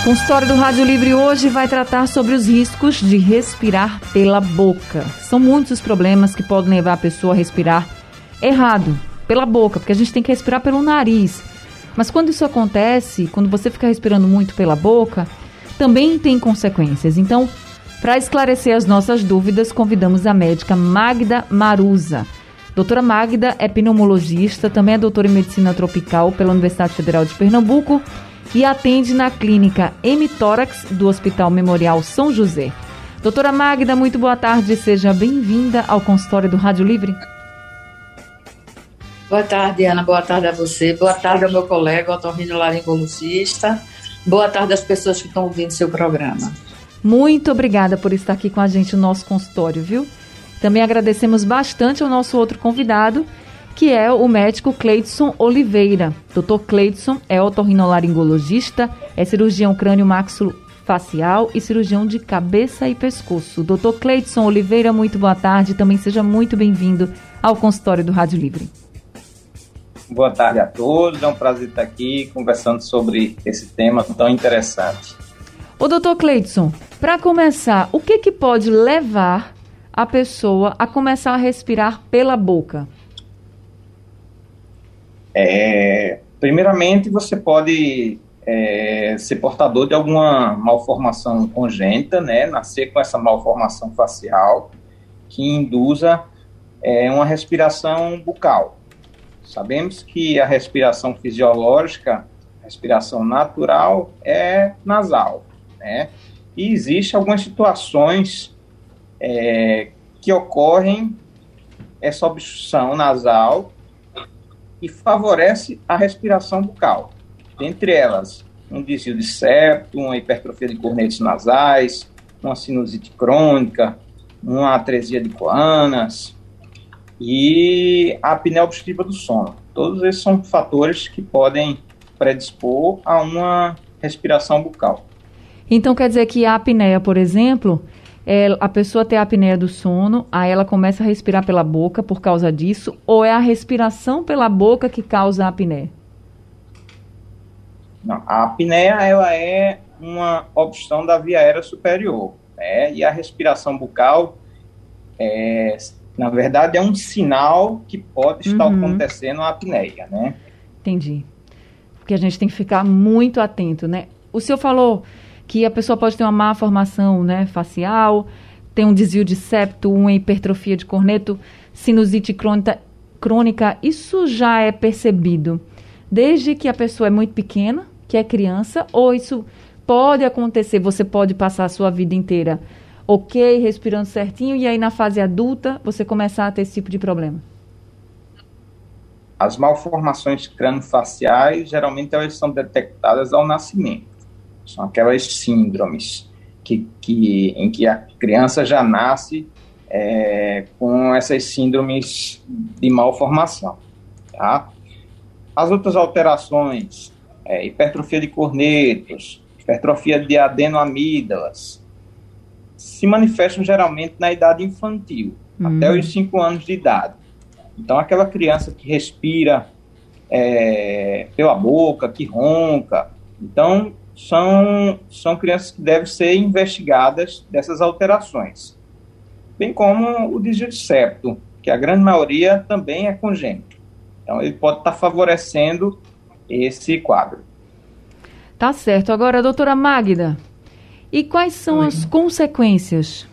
O consultório do Rádio Livre hoje vai tratar sobre os riscos de respirar pela boca. São muitos os problemas que podem levar a pessoa a respirar errado, pela boca, porque a gente tem que respirar pelo nariz. Mas quando isso acontece, quando você fica respirando muito pela boca, também tem consequências. Então, para esclarecer as nossas dúvidas, convidamos a médica Magda Maruza. Doutora Magda é pneumologista, também é doutora em medicina tropical pela Universidade Federal de Pernambuco e atende na clínica M-Tórax do Hospital Memorial São José. Doutora Magda, muito boa tarde, seja bem-vinda ao consultório do Rádio Livre. Boa tarde, Ana, boa tarde a você, boa tarde ao meu colega, otorrino laringologista, boa tarde às pessoas que estão ouvindo seu programa. Muito obrigada por estar aqui com a gente no nosso consultório, viu? Também agradecemos bastante ao nosso outro convidado, que é o médico Cleidson Oliveira. Dr. Cleidson é otorrinolaringologista, é cirurgião crânio-maxilo-facial e cirurgião de cabeça e pescoço. Dr. Cleidson Oliveira, muito boa tarde. Também seja muito bem-vindo ao consultório do Rádio Livre. Boa tarde a todos. É um prazer estar aqui conversando sobre esse tema tão interessante. O doutor Cleidson, para começar, o que, que pode levar a pessoa a começar a respirar pela boca? É, primeiramente, você pode é, ser portador de alguma malformação congênita, né, nascer com essa malformação facial que induza é, uma respiração bucal. Sabemos que a respiração fisiológica, a respiração natural, é nasal, né? E existe algumas situações é, que ocorrem essa obstrução nasal e favorece a respiração bucal. Dentre elas, um desvio de septo, uma hipertrofia de cornetes nasais, uma sinusite crônica, uma atresia de coanas e a apneia obstrutiva do sono. Todos esses são fatores que podem predispor a uma respiração bucal. Então quer dizer que a apneia, por exemplo, é, a pessoa tem a apneia do sono, aí ela começa a respirar pela boca por causa disso, ou é a respiração pela boca que causa a apneia? Não, a apneia ela é uma obstrução da via aérea superior, né? E a respiração bucal, é, na verdade, é um sinal que pode estar uhum. acontecendo a apneia, né? Entendi. Porque a gente tem que ficar muito atento, né? O senhor falou que a pessoa pode ter uma má formação né, facial, tem um desvio de septo, uma hipertrofia de corneto, sinusite crônica, crônica, isso já é percebido desde que a pessoa é muito pequena, que é criança, ou isso pode acontecer, você pode passar a sua vida inteira ok, respirando certinho, e aí na fase adulta você começar a ter esse tipo de problema? As malformações crânio-faciais, geralmente elas são detectadas ao nascimento. São aquelas síndromes que, que, em que a criança já nasce é, com essas síndromes de malformação. Tá? As outras alterações, é, hipertrofia de cornetos, hipertrofia de adenoamígdalas, se manifestam geralmente na idade infantil, hum. até os 5 anos de idade. Então, aquela criança que respira é, pela boca, que ronca, então são, são crianças que devem ser investigadas dessas alterações. Bem como o desvio de septo, que a grande maioria também é congênito. Então, ele pode estar favorecendo esse quadro. Tá certo. Agora, doutora Magda, e quais são Oi. as consequências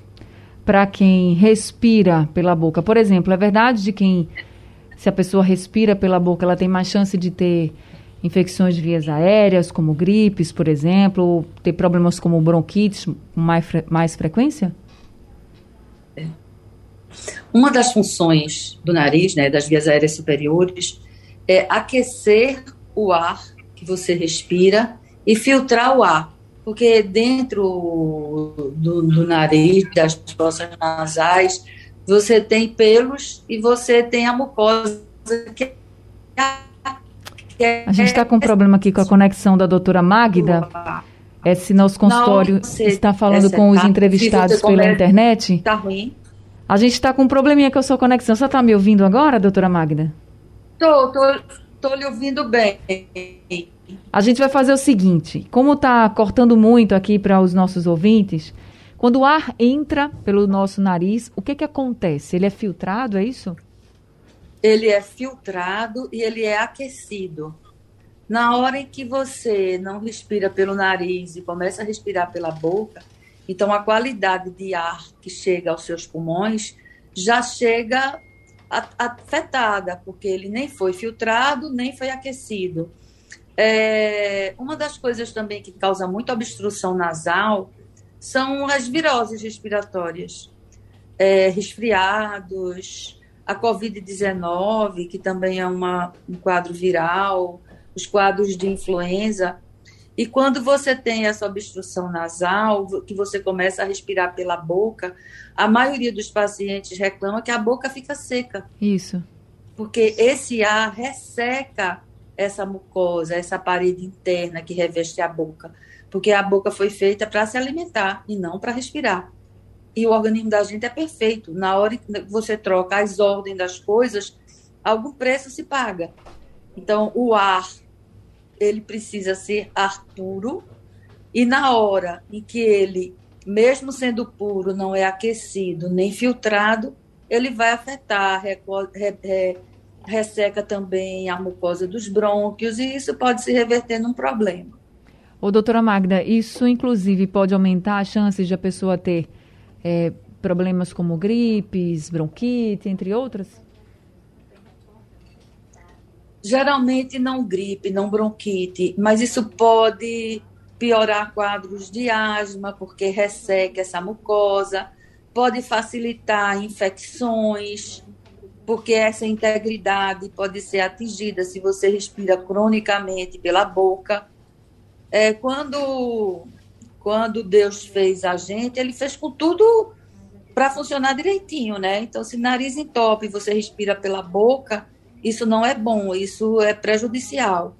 para quem respira pela boca? Por exemplo, é verdade de quem, se a pessoa respira pela boca, ela tem mais chance de ter infecções de vias aéreas, como gripes, por exemplo, ter problemas como bronquites com mais, fre mais frequência? Uma das funções do nariz, né, das vias aéreas superiores, é aquecer o ar que você respira e filtrar o ar, porque dentro do, do nariz, das fossas nasais, você tem pelos e você tem a mucosa que a gente está com um problema aqui com a conexão da doutora Magda. É se nosso consultório Não, está falando com os entrevistados pela internet. Está ruim. A gente está com um probleminha com a sua conexão. Você está me ouvindo agora, doutora Magda? Estou, estou lhe ouvindo bem. A gente vai fazer o seguinte: como está cortando muito aqui para os nossos ouvintes, quando o ar entra pelo nosso nariz, o que, que acontece? Ele é filtrado, é isso? Ele é filtrado e ele é aquecido. Na hora em que você não respira pelo nariz e começa a respirar pela boca, então a qualidade de ar que chega aos seus pulmões já chega afetada, porque ele nem foi filtrado, nem foi aquecido. É, uma das coisas também que causa muita obstrução nasal são as viroses respiratórias, é, resfriados, a Covid-19, que também é uma, um quadro viral, os quadros de influenza. E quando você tem essa obstrução nasal, que você começa a respirar pela boca, a maioria dos pacientes reclama que a boca fica seca. Isso. Porque esse ar resseca essa mucosa, essa parede interna que reveste a boca. Porque a boca foi feita para se alimentar e não para respirar. E o organismo da gente é perfeito. Na hora que você troca as ordens das coisas, algum preço se paga. Então, o ar, ele precisa ser ar puro. E na hora em que ele, mesmo sendo puro, não é aquecido nem filtrado, ele vai afetar, re, re, resseca também a mucosa dos brônquios e isso pode se reverter num problema. Ô, doutora Magda, isso inclusive pode aumentar as chances de a pessoa ter é, problemas como gripes, bronquite, entre outras? Geralmente não gripe, não bronquite, mas isso pode piorar quadros de asma, porque resseca essa mucosa, pode facilitar infecções, porque essa integridade pode ser atingida se você respira cronicamente pela boca. É, quando quando Deus fez a gente, ele fez com tudo para funcionar direitinho, né? Então, se nariz entope e você respira pela boca, isso não é bom, isso é prejudicial.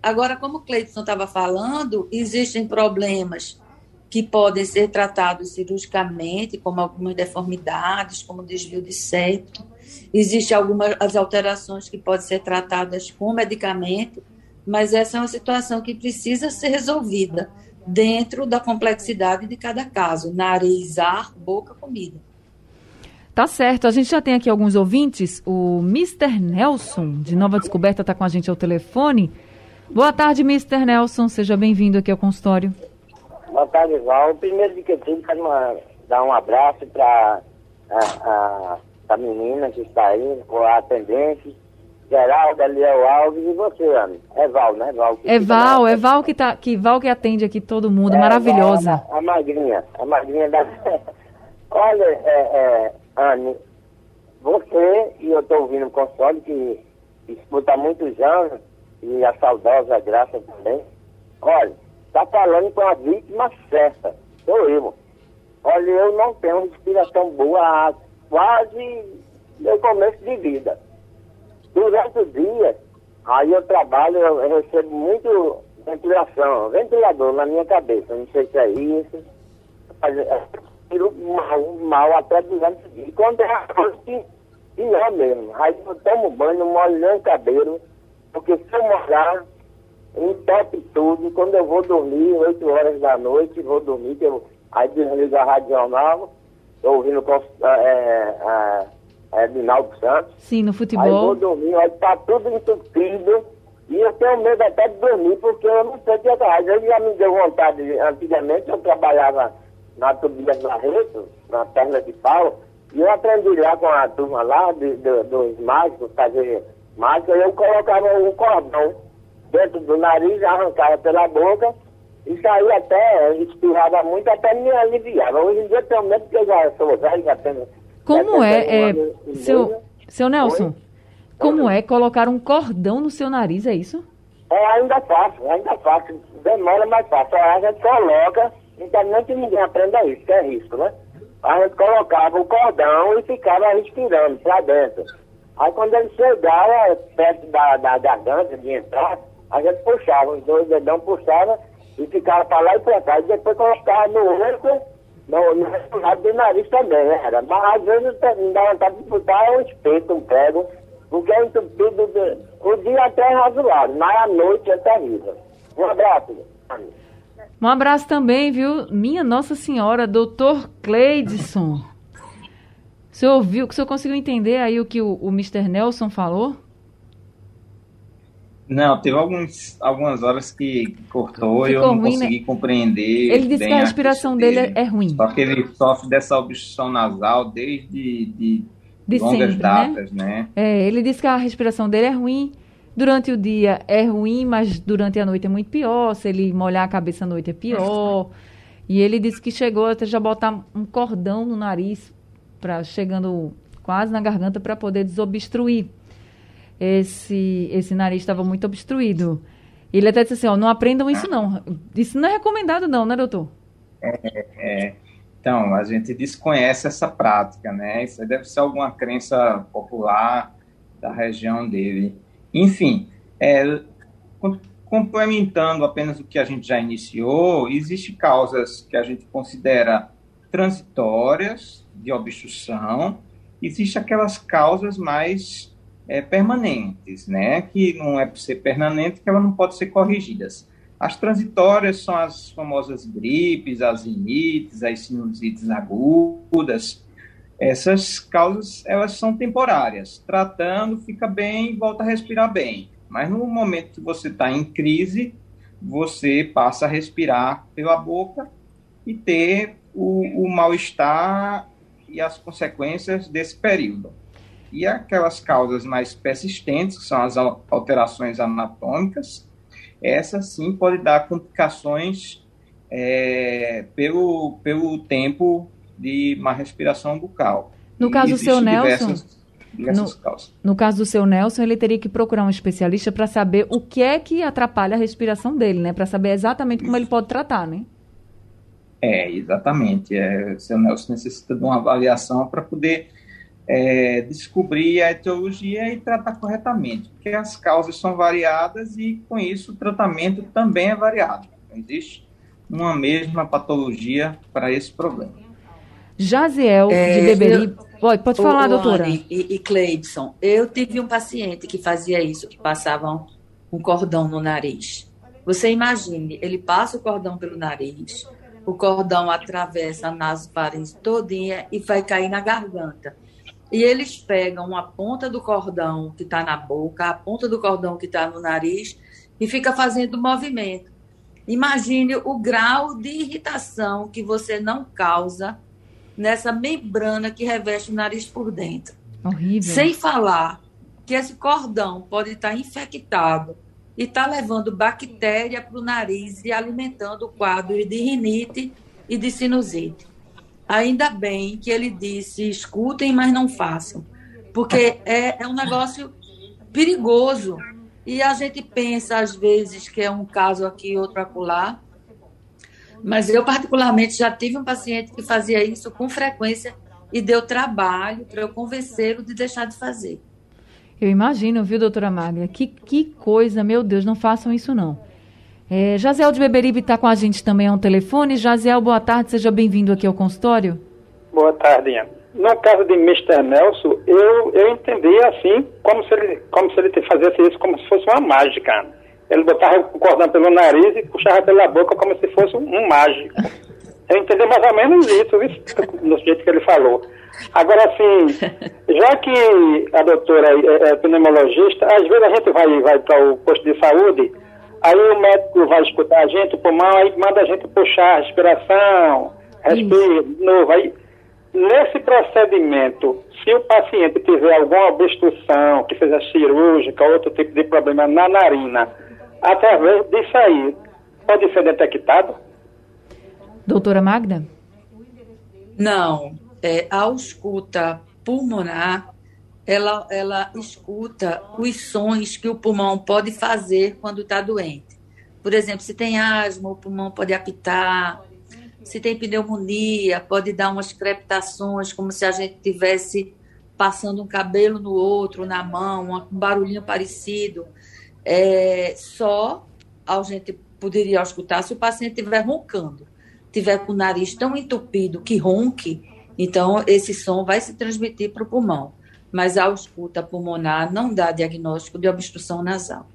Agora, como o Cleiton estava falando, existem problemas que podem ser tratados cirurgicamente, como algumas deformidades, como desvio de septo. Existem algumas alterações que podem ser tratadas com medicamento, mas essa é uma situação que precisa ser resolvida dentro da complexidade de cada caso: nariz, ar, boca, comida. Tá certo. A gente já tem aqui alguns ouvintes. O Mr. Nelson, de Nova Descoberta, está com a gente ao telefone. Boa tarde, Mr. Nelson. Seja bem-vindo aqui ao consultório. Boa tarde, Val. Primeiro de que tudo, quero uma, dar um abraço para a, a, a, menina que está aí, a atendente Geraldo, Eliel Alves e você, Ana. É Val, né? Val que é Val, é Val que, tá, que Val que atende aqui todo mundo, é, maravilhosa. a, a, magrinha, a magrinha da... Olha, é, é, Anne, você, e eu estou ouvindo o console que escuta há muitos anos, e a saudosa Graça também, olha, está falando com a vítima certa, sou eu. Olha, eu não tenho respiração boa há quase meu começo de vida. Durante o dia, aí eu trabalho, eu recebo muito ventilação, ventilador na minha cabeça, não sei se é isso. Mas é, tiro mal, mal até durante o dia. E quando é a noite, pior mesmo. Aí eu tomo banho, molho nem o cabelo, porque se eu molhar, entope tudo. Quando eu vou dormir, 8 horas da noite, vou dormir, eu, aí desligo a rádio jornal, estou ouvindo é, é, é, Dinaldo Santos. Sim, no futebol. Aí vou dormir, aí tá tudo entupido. E eu tenho medo até de dormir, porque eu não sei o que é. Às vezes já me deu vontade, antigamente eu trabalhava na Tubia Barreto, na perna de pau, e eu aprendi lá com a turma lá, de, de, dos mágicos, fazer mágica, eu colocava um cordão dentro do nariz, arrancava pela boca, e saía até, espirrava muito, até me aliviava. Hoje em dia eu tenho medo porque eu já sou velho, já tenho como é, é seu, seu Nelson, como é colocar um cordão no seu nariz, é isso? É, ainda fácil, ainda fácil. Demora mais fácil. A gente coloca, não que ninguém aprenda isso, que é risco, né? a gente colocava o cordão e ficava respirando para dentro. Aí quando ele chegava perto da, da garganta de entrar, a gente puxava, os dois dedão puxava e ficava para lá e para cá. E depois colocava no olho, no, no lado do nariz também, né? Era. Mas às vezes não dá vontade de botar um espeto, um prego, porque é entupido de, o dia até é razoável, mas a noite é terrível. Um abraço. Um abraço também, viu? Minha Nossa Senhora, doutor Cleidson. O senhor ouviu, o senhor conseguiu entender aí o que o, o Mr. Nelson falou? Não, teve alguns, algumas horas que cortou e eu não ruim, né? consegui né? compreender. Ele disse que a respiração dele, dele é ruim. Só que ele sofre dessa obstrução nasal desde de, de longas sempre, né? datas, né? né? É, ele disse que a respiração dele é ruim. Durante o dia é ruim, mas durante a noite é muito pior. Se ele molhar a cabeça à noite é pior. E ele disse que chegou até já botar um cordão no nariz, pra, chegando quase na garganta, para poder desobstruir. Esse, esse nariz estava muito obstruído. Ele até disse assim: ó, não aprendam isso não. Isso não é recomendado, não, né, doutor? É, é. Então, a gente desconhece essa prática, né? Isso deve ser alguma crença popular da região dele. Enfim, é, complementando apenas o que a gente já iniciou, existem causas que a gente considera transitórias de obstrução, existem aquelas causas mais é, permanentes, né? Que não é por ser permanente que ela não pode ser corrigidas. As transitórias são as famosas gripes, as rinites, as sinusites agudas, essas causas, elas são temporárias. Tratando, fica bem, volta a respirar bem. Mas no momento que você está em crise, você passa a respirar pela boca e ter o, o mal-estar e as consequências desse período. E aquelas causas mais persistentes, que são as alterações anatômicas, essa sim pode dar complicações é, pelo, pelo tempo de má respiração bucal. No caso do seu Nelson, diversas, no, no, caso do seu Nelson, ele teria que procurar um especialista para saber o que é que atrapalha a respiração dele, né? Para saber exatamente como ele pode tratar, né? É, exatamente. É, o seu Nelson necessita de uma avaliação para poder é, descobrir a etiologia e tratar corretamente, porque as causas são variadas e, com isso, o tratamento também é variado. Não existe uma mesma patologia para esse problema. Jaziel, é, de Beberi. Eu, pode, pode falar, o, doutora. Anny e, e Cleidson, eu tive um paciente que fazia isso, que passava um cordão no nariz. Você imagine, ele passa o cordão pelo nariz, o cordão atravessa a nasofaringe todinha e vai cair na garganta. E eles pegam a ponta do cordão que está na boca, a ponta do cordão que está no nariz e fica fazendo movimento. Imagine o grau de irritação que você não causa nessa membrana que reveste o nariz por dentro. Horrível. Sem falar que esse cordão pode estar infectado e está levando bactéria para o nariz e alimentando quadros de rinite e de sinusite. Ainda bem que ele disse: escutem, mas não façam, porque é, é um negócio perigoso. E a gente pensa, às vezes, que é um caso aqui, outro acolá, mas eu, particularmente, já tive um paciente que fazia isso com frequência e deu trabalho para eu convencê-lo de deixar de fazer. Eu imagino, viu, doutora Magna? Que, que coisa, meu Deus, não façam isso não. É, Jaziel de Beberibe está com a gente também ao telefone. Jaziel, boa tarde, seja bem-vindo aqui ao consultório. Boa tarde, Ian. No caso de Mr. Nelson, eu, eu entendi assim, como se ele, como se ele fizesse isso como se fosse uma mágica. Ele botava o cordão pelo nariz e puxava pela boca como se fosse um mágico. Eu entendi mais ou menos isso, isso do jeito que ele falou. Agora, assim, já que a doutora é, é pneumologista, às vezes a gente vai, vai para o posto de saúde, aí o médico vai escutar a gente, o pulmão, aí manda a gente puxar a respiração, respira de novo. Aí, nesse procedimento, se o paciente tiver alguma obstrução, que seja cirúrgica, outro tipo de problema na narina, através disso aí, pode ser detectado? Doutora Magda? Não. É, a escuta pulmonar, ela, ela escuta os sons que o pulmão pode fazer quando está doente. Por exemplo, se tem asma, o pulmão pode apitar. se tem pneumonia, pode dar umas crepitações, como se a gente tivesse passando um cabelo no outro, na mão, um barulhinho parecido. É, só a gente poderia escutar se o paciente estiver roncando, tiver com o nariz tão entupido que ronque, então esse som vai se transmitir para o pulmão. Mas a escuta pulmonar não dá diagnóstico de obstrução nasal.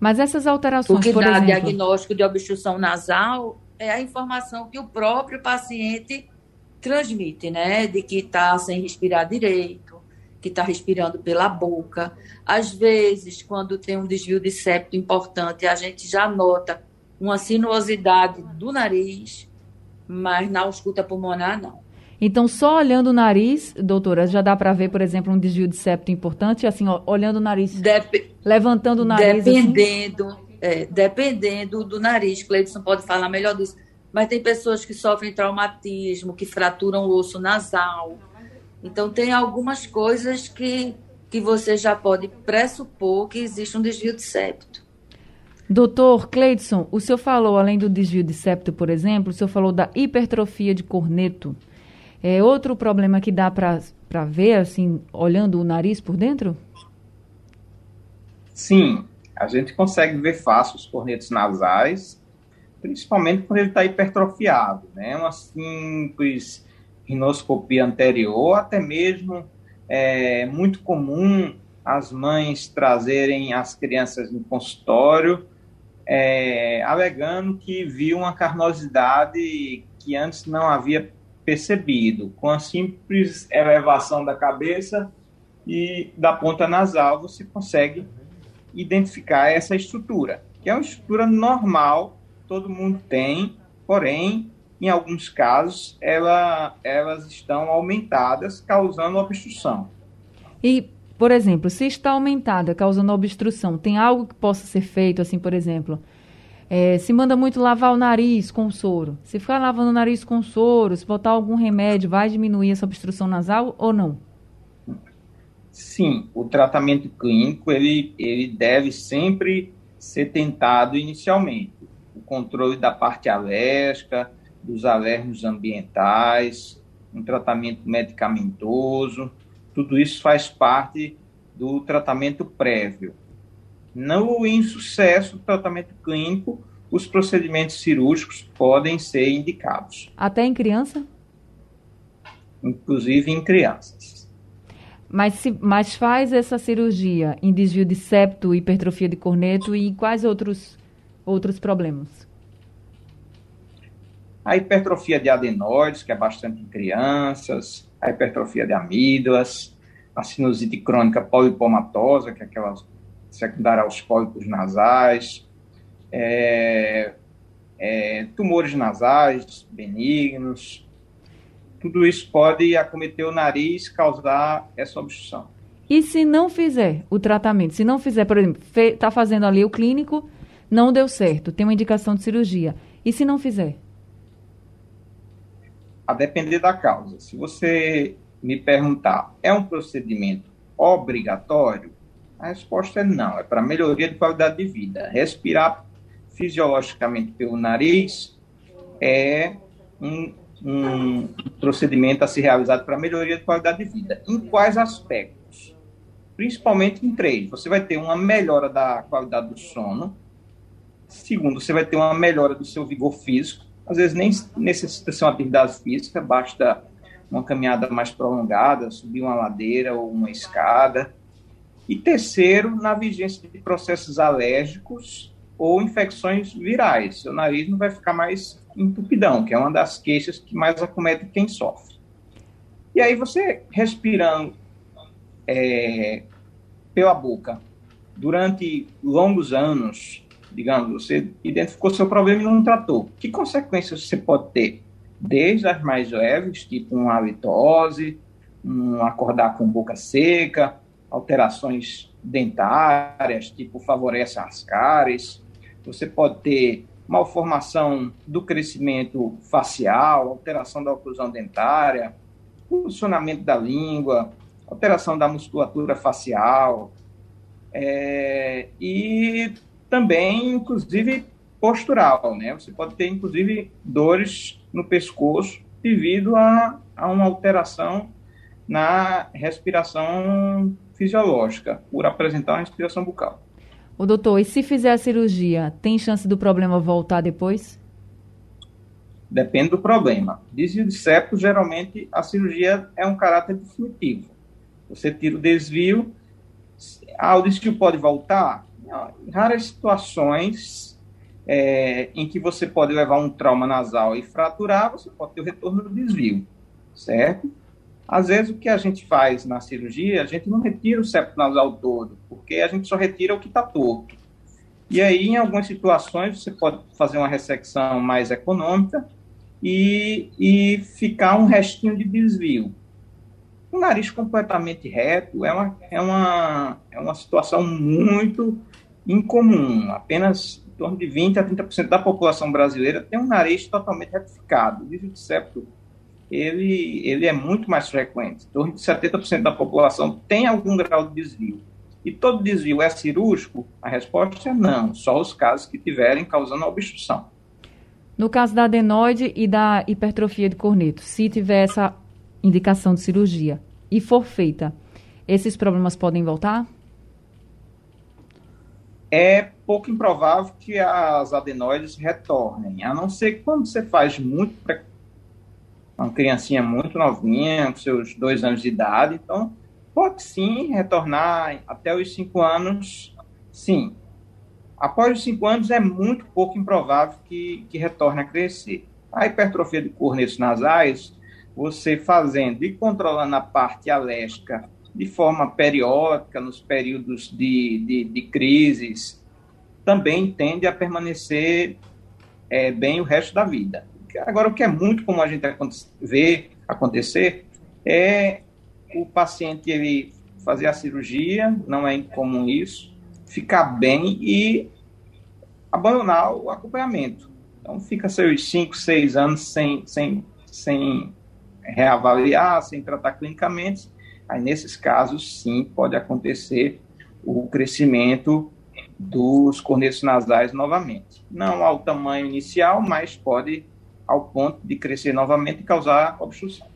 Mas essas alterações, o que dá exemplo... diagnóstico de obstrução nasal é a informação que o próprio paciente transmite, né? De que está sem respirar direito, que está respirando pela boca. Às vezes, quando tem um desvio de septo importante, a gente já nota uma sinuosidade do nariz, mas na ausculta pulmonar, não. Então, só olhando o nariz, doutora, já dá para ver, por exemplo, um desvio de septo importante, assim, ó, olhando o nariz, Dep levantando o nariz. Assim? Dependendo, assim. é, dependendo do nariz, Cleidson pode falar melhor disso. Mas tem pessoas que sofrem traumatismo, que fraturam o osso nasal. Então, tem algumas coisas que, que você já pode pressupor que existe um desvio de septo. Doutor Cleidson, o senhor falou, além do desvio de septo, por exemplo, o senhor falou da hipertrofia de corneto. É outro problema que dá para ver, assim, olhando o nariz por dentro? Sim, a gente consegue ver fácil os cornetos nasais, principalmente quando ele está hipertrofiado, né? Uma simples rinoscopia anterior, até mesmo é muito comum as mães trazerem as crianças no consultório é, alegando que viu uma carnosidade que antes não havia percebido, com a simples elevação da cabeça e da ponta nasal você consegue identificar essa estrutura, que é uma estrutura normal, todo mundo tem, porém, em alguns casos, ela, elas estão aumentadas, causando obstrução. E por exemplo, se está aumentada, causando obstrução, tem algo que possa ser feito, assim, por exemplo, é, se manda muito lavar o nariz com soro. Se ficar lavando o nariz com soro, se botar algum remédio, vai diminuir essa obstrução nasal ou não? Sim, o tratamento clínico ele, ele deve sempre ser tentado inicialmente. O controle da parte alérgica, dos alérgicos ambientais, um tratamento medicamentoso, tudo isso faz parte do tratamento prévio. No insucesso do tratamento clínico, os procedimentos cirúrgicos podem ser indicados. Até em criança? Inclusive em crianças. Mas, se, mas faz essa cirurgia em desvio de septo, hipertrofia de corneto e quais outros, outros problemas? A hipertrofia de adenoides, que é bastante em crianças, a hipertrofia de amígdalas, a sinusite crônica polipomatosa, que é aquela secundária aos pólipos nasais, é, é, tumores nasais benignos, tudo isso pode acometer o nariz, causar essa obstrução. E se não fizer o tratamento, se não fizer, por exemplo, está fazendo ali o clínico, não deu certo, tem uma indicação de cirurgia. E se não fizer? a depender da causa. Se você me perguntar, é um procedimento obrigatório? A resposta é não, é para melhoria de qualidade de vida. Respirar fisiologicamente pelo nariz é um, um procedimento a ser realizado para melhoria de qualidade de vida. Em quais aspectos? Principalmente em três. Você vai ter uma melhora da qualidade do sono. Segundo, você vai ter uma melhora do seu vigor físico às vezes nem necessita ser uma atividade física, basta uma caminhada mais prolongada, subir uma ladeira ou uma escada. E terceiro, na vigência de processos alérgicos ou infecções virais. Seu nariz não vai ficar mais entupidão, que é uma das queixas que mais acomete quem sofre. E aí você respirando é, pela boca durante longos anos, digamos, você identificou seu problema e não tratou. Que consequências você pode ter? Desde as mais leves, tipo uma halitose, um acordar com boca seca, alterações dentárias, tipo favorece as cáries. Você pode ter malformação do crescimento facial, alteração da oclusão dentária, funcionamento da língua, alteração da musculatura facial, é, e também, inclusive, postural, né? Você pode ter, inclusive, dores no pescoço devido a, a uma alteração na respiração fisiológica, por apresentar uma respiração bucal. O doutor, e se fizer a cirurgia, tem chance do problema voltar depois? Depende do problema. Desvio de septo, geralmente, a cirurgia é um caráter definitivo. Você tira o desvio, ah, o desvio pode voltar? Em raras situações é, em que você pode levar um trauma nasal e fraturar, você pode ter o retorno do desvio, certo? Às vezes, o que a gente faz na cirurgia, a gente não retira o septo nasal todo, porque a gente só retira o que está torto. E aí, em algumas situações, você pode fazer uma ressecção mais econômica e, e ficar um restinho de desvio. O nariz completamente reto é uma, é uma, é uma situação muito incomum. Apenas em torno de 20% a 30% da população brasileira tem um nariz totalmente retificado. O desvio de septo ele, ele é muito mais frequente. Em torno de 70% da população tem algum grau de desvio. E todo desvio é cirúrgico? A resposta é não, só os casos que tiverem causando obstrução. No caso da adenoide e da hipertrofia de corneto, se tiver essa indicação de cirurgia e for feita, esses problemas podem voltar? É pouco improvável que as adenoides retornem, a não ser quando você faz muito uma criancinha muito novinha, com seus dois anos de idade, então pode sim retornar até os cinco anos, sim. Após os cinco anos é muito pouco improvável que, que retorne a crescer. A hipertrofia de cornetos nasais, você fazendo e controlando a parte alérgica de forma periódica, nos períodos de, de, de crises, também tende a permanecer é, bem o resto da vida. Agora, o que é muito comum a gente ver acontecer é o paciente ele fazer a cirurgia, não é incomum isso, ficar bem e abandonar o acompanhamento. Então, fica seus 5, 6 anos sem, sem, sem reavaliar, sem tratar clinicamente. Aí, nesses casos, sim, pode acontecer o crescimento dos cornetos nasais novamente. Não ao tamanho inicial, mas pode ao ponto de crescer novamente e causar obstrução.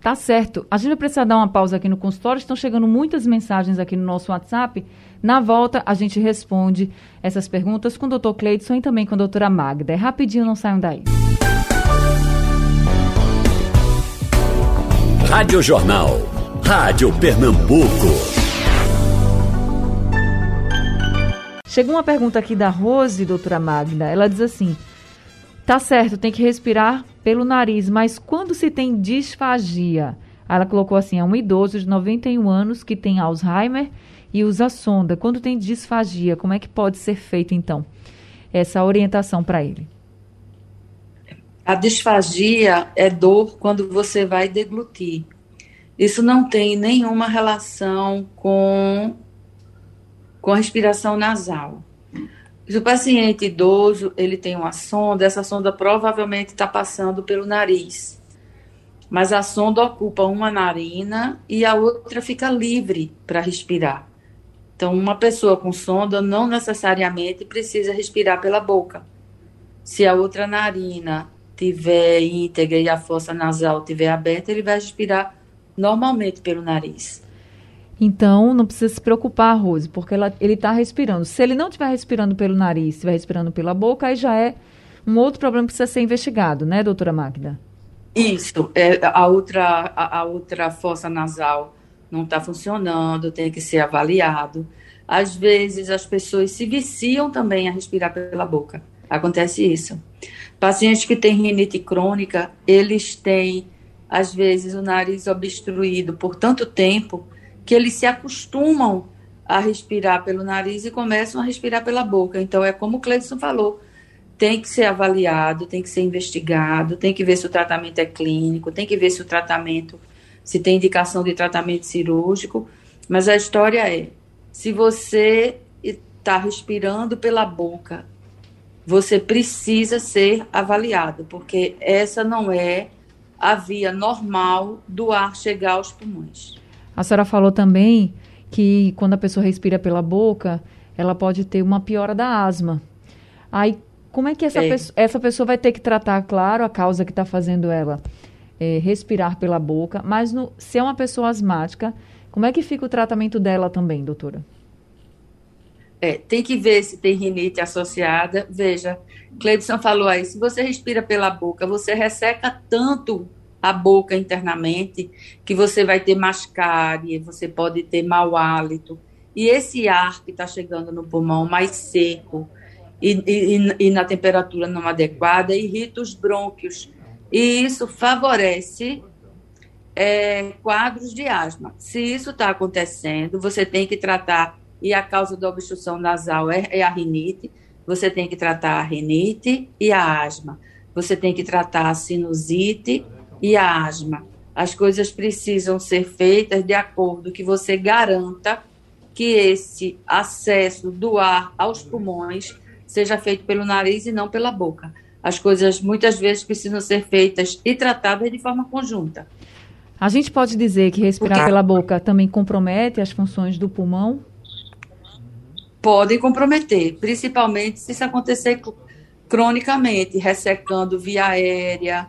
Tá certo. A gente vai precisar dar uma pausa aqui no consultório. Estão chegando muitas mensagens aqui no nosso WhatsApp. Na volta, a gente responde essas perguntas com o doutor Cleidson e também com a doutora Magda. É rapidinho, não saiam daí. Rádio Jornal. Rádio Pernambuco. Chegou uma pergunta aqui da Rose, doutora Magda. Ela diz assim: Tá certo, tem que respirar pelo nariz, mas quando se tem disfagia? Ela colocou assim: é um idoso de 91 anos que tem Alzheimer e usa sonda. Quando tem disfagia, como é que pode ser feito então essa orientação para ele? A disfagia é dor quando você vai deglutir. Isso não tem nenhuma relação com, com a respiração nasal. Se o paciente idoso ele tem uma sonda, essa sonda provavelmente está passando pelo nariz. Mas a sonda ocupa uma narina e a outra fica livre para respirar. Então, uma pessoa com sonda não necessariamente precisa respirar pela boca. Se a outra narina tiver íntegra e a fossa nasal tiver aberta, ele vai respirar normalmente pelo nariz. Então, não precisa se preocupar, Rose, porque ela, ele está respirando. Se ele não estiver respirando pelo nariz, estiver respirando pela boca, aí já é um outro problema que precisa ser investigado, né, doutora Magda? Isso. É, a, outra, a, a outra fossa nasal não está funcionando, tem que ser avaliado. Às vezes, as pessoas se viciam também a respirar pela boca. Acontece isso. Pacientes que têm rinite crônica, eles têm, às vezes, o nariz obstruído por tanto tempo que eles se acostumam a respirar pelo nariz e começam a respirar pela boca. Então, é como o Cleidson falou, tem que ser avaliado, tem que ser investigado, tem que ver se o tratamento é clínico, tem que ver se o tratamento, se tem indicação de tratamento cirúrgico. Mas a história é, se você está respirando pela boca, você precisa ser avaliado, porque essa não é a via normal do ar chegar aos pulmões. A senhora falou também que quando a pessoa respira pela boca, ela pode ter uma piora da asma. Aí, Como é que essa, é. Pessoa, essa pessoa vai ter que tratar, claro, a causa que está fazendo ela é, respirar pela boca, mas no, se é uma pessoa asmática, como é que fica o tratamento dela também, doutora? É, tem que ver se tem rinite associada. Veja, Cleibson falou aí, se você respira pela boca, você resseca tanto a boca internamente que você vai ter mascárie, você pode ter mau hálito. E esse ar que está chegando no pulmão mais seco e, e, e na temperatura não adequada irrita os brônquios. E isso favorece é, quadros de asma. Se isso está acontecendo, você tem que tratar, e a causa da obstrução nasal é, é a rinite, você tem que tratar a rinite e a asma. Você tem que tratar a sinusite e a asma. As coisas precisam ser feitas de acordo que você garanta que esse acesso do ar aos pulmões seja feito pelo nariz e não pela boca. As coisas muitas vezes precisam ser feitas e tratadas de forma conjunta. A gente pode dizer que respirar pela boca também compromete as funções do pulmão? Pode comprometer, principalmente se isso acontecer cronicamente, ressecando via aérea,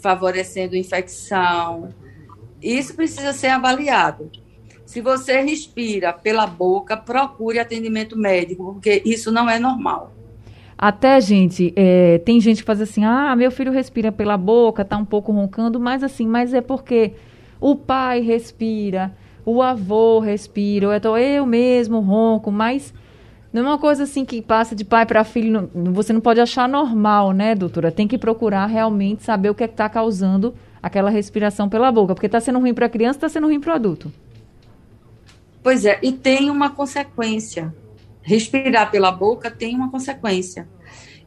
favorecendo infecção. Isso precisa ser avaliado. Se você respira pela boca, procure atendimento médico, porque isso não é normal. Até, gente, é, tem gente que faz assim, ah, meu filho respira pela boca, tá um pouco roncando, mas assim, mas é porque o pai respira, o avô respira, ou então eu mesmo ronco, mas não é uma coisa assim que passa de pai para filho, não, você não pode achar normal, né, doutora? Tem que procurar realmente saber o que é está causando aquela respiração pela boca, porque está sendo ruim para a criança, está sendo ruim para o adulto. Pois é, e tem uma consequência. Respirar pela boca tem uma consequência.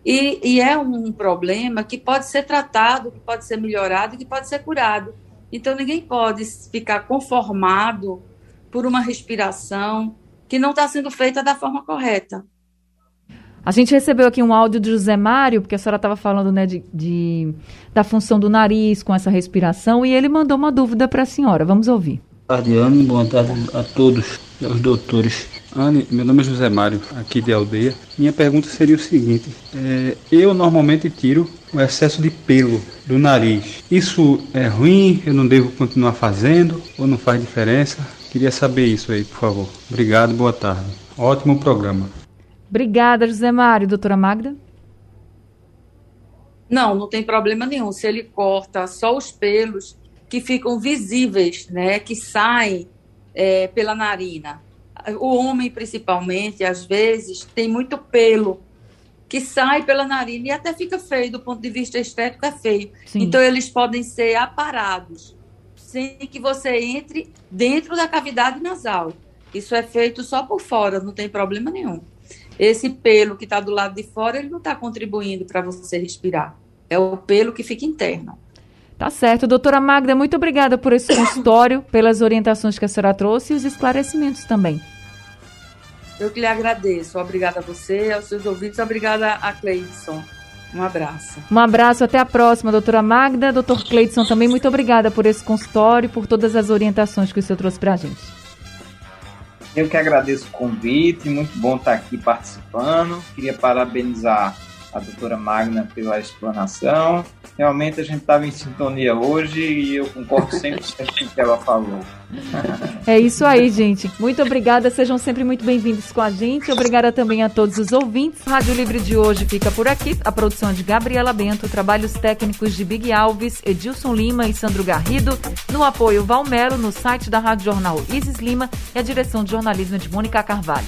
E, e é um problema que pode ser tratado, que pode ser melhorado, que pode ser curado. Então ninguém pode ficar conformado por uma respiração que não está sendo feita da forma correta. A gente recebeu aqui um áudio de José Mário, porque a senhora estava falando né, de, de, da função do nariz com essa respiração, e ele mandou uma dúvida para a senhora. Vamos ouvir. Boa tarde, Anne. Boa tarde a todos os doutores. Anne, meu nome é José Mário, aqui de Aldeia. Minha pergunta seria o seguinte: é, eu normalmente tiro o excesso de pelo do nariz. Isso é ruim? Eu não devo continuar fazendo? Ou não faz diferença? Queria saber isso aí, por favor. Obrigado, boa tarde. Ótimo programa. Obrigada, José Mário. Doutora Magda? Não, não tem problema nenhum. Se ele corta só os pelos que ficam visíveis, né, que saem é, pela narina. O homem, principalmente, às vezes, tem muito pelo que sai pela narina e até fica feio, do ponto de vista estético, é feio. Sim. Então, eles podem ser aparados sem que você entre dentro da cavidade nasal. Isso é feito só por fora, não tem problema nenhum. Esse pelo que está do lado de fora, ele não está contribuindo para você respirar. É o pelo que fica interno. Tá certo. Doutora Magda, muito obrigada por esse consultório, pelas orientações que a senhora trouxe e os esclarecimentos também. Eu que lhe agradeço. Obrigada a você, aos seus ouvintes. Obrigada a Cleidson. Um abraço. Um abraço, até a próxima, doutora Magda. Doutor Cleidson, também muito obrigada por esse consultório e por todas as orientações que o senhor trouxe para a gente. Eu que agradeço o convite, muito bom estar aqui participando. Queria parabenizar a doutora Magna pela explanação. Realmente a gente estava em sintonia hoje e eu concordo 100% com o que ela falou. É isso aí, gente. Muito obrigada, sejam sempre muito bem-vindos com a gente. Obrigada também a todos os ouvintes. Rádio Livre de hoje fica por aqui. A produção é de Gabriela Bento, trabalhos técnicos de Big Alves, Edilson Lima e Sandro Garrido. No apoio Valmelo, no site da Rádio Jornal Isis Lima e a direção de jornalismo de Mônica Carvalho.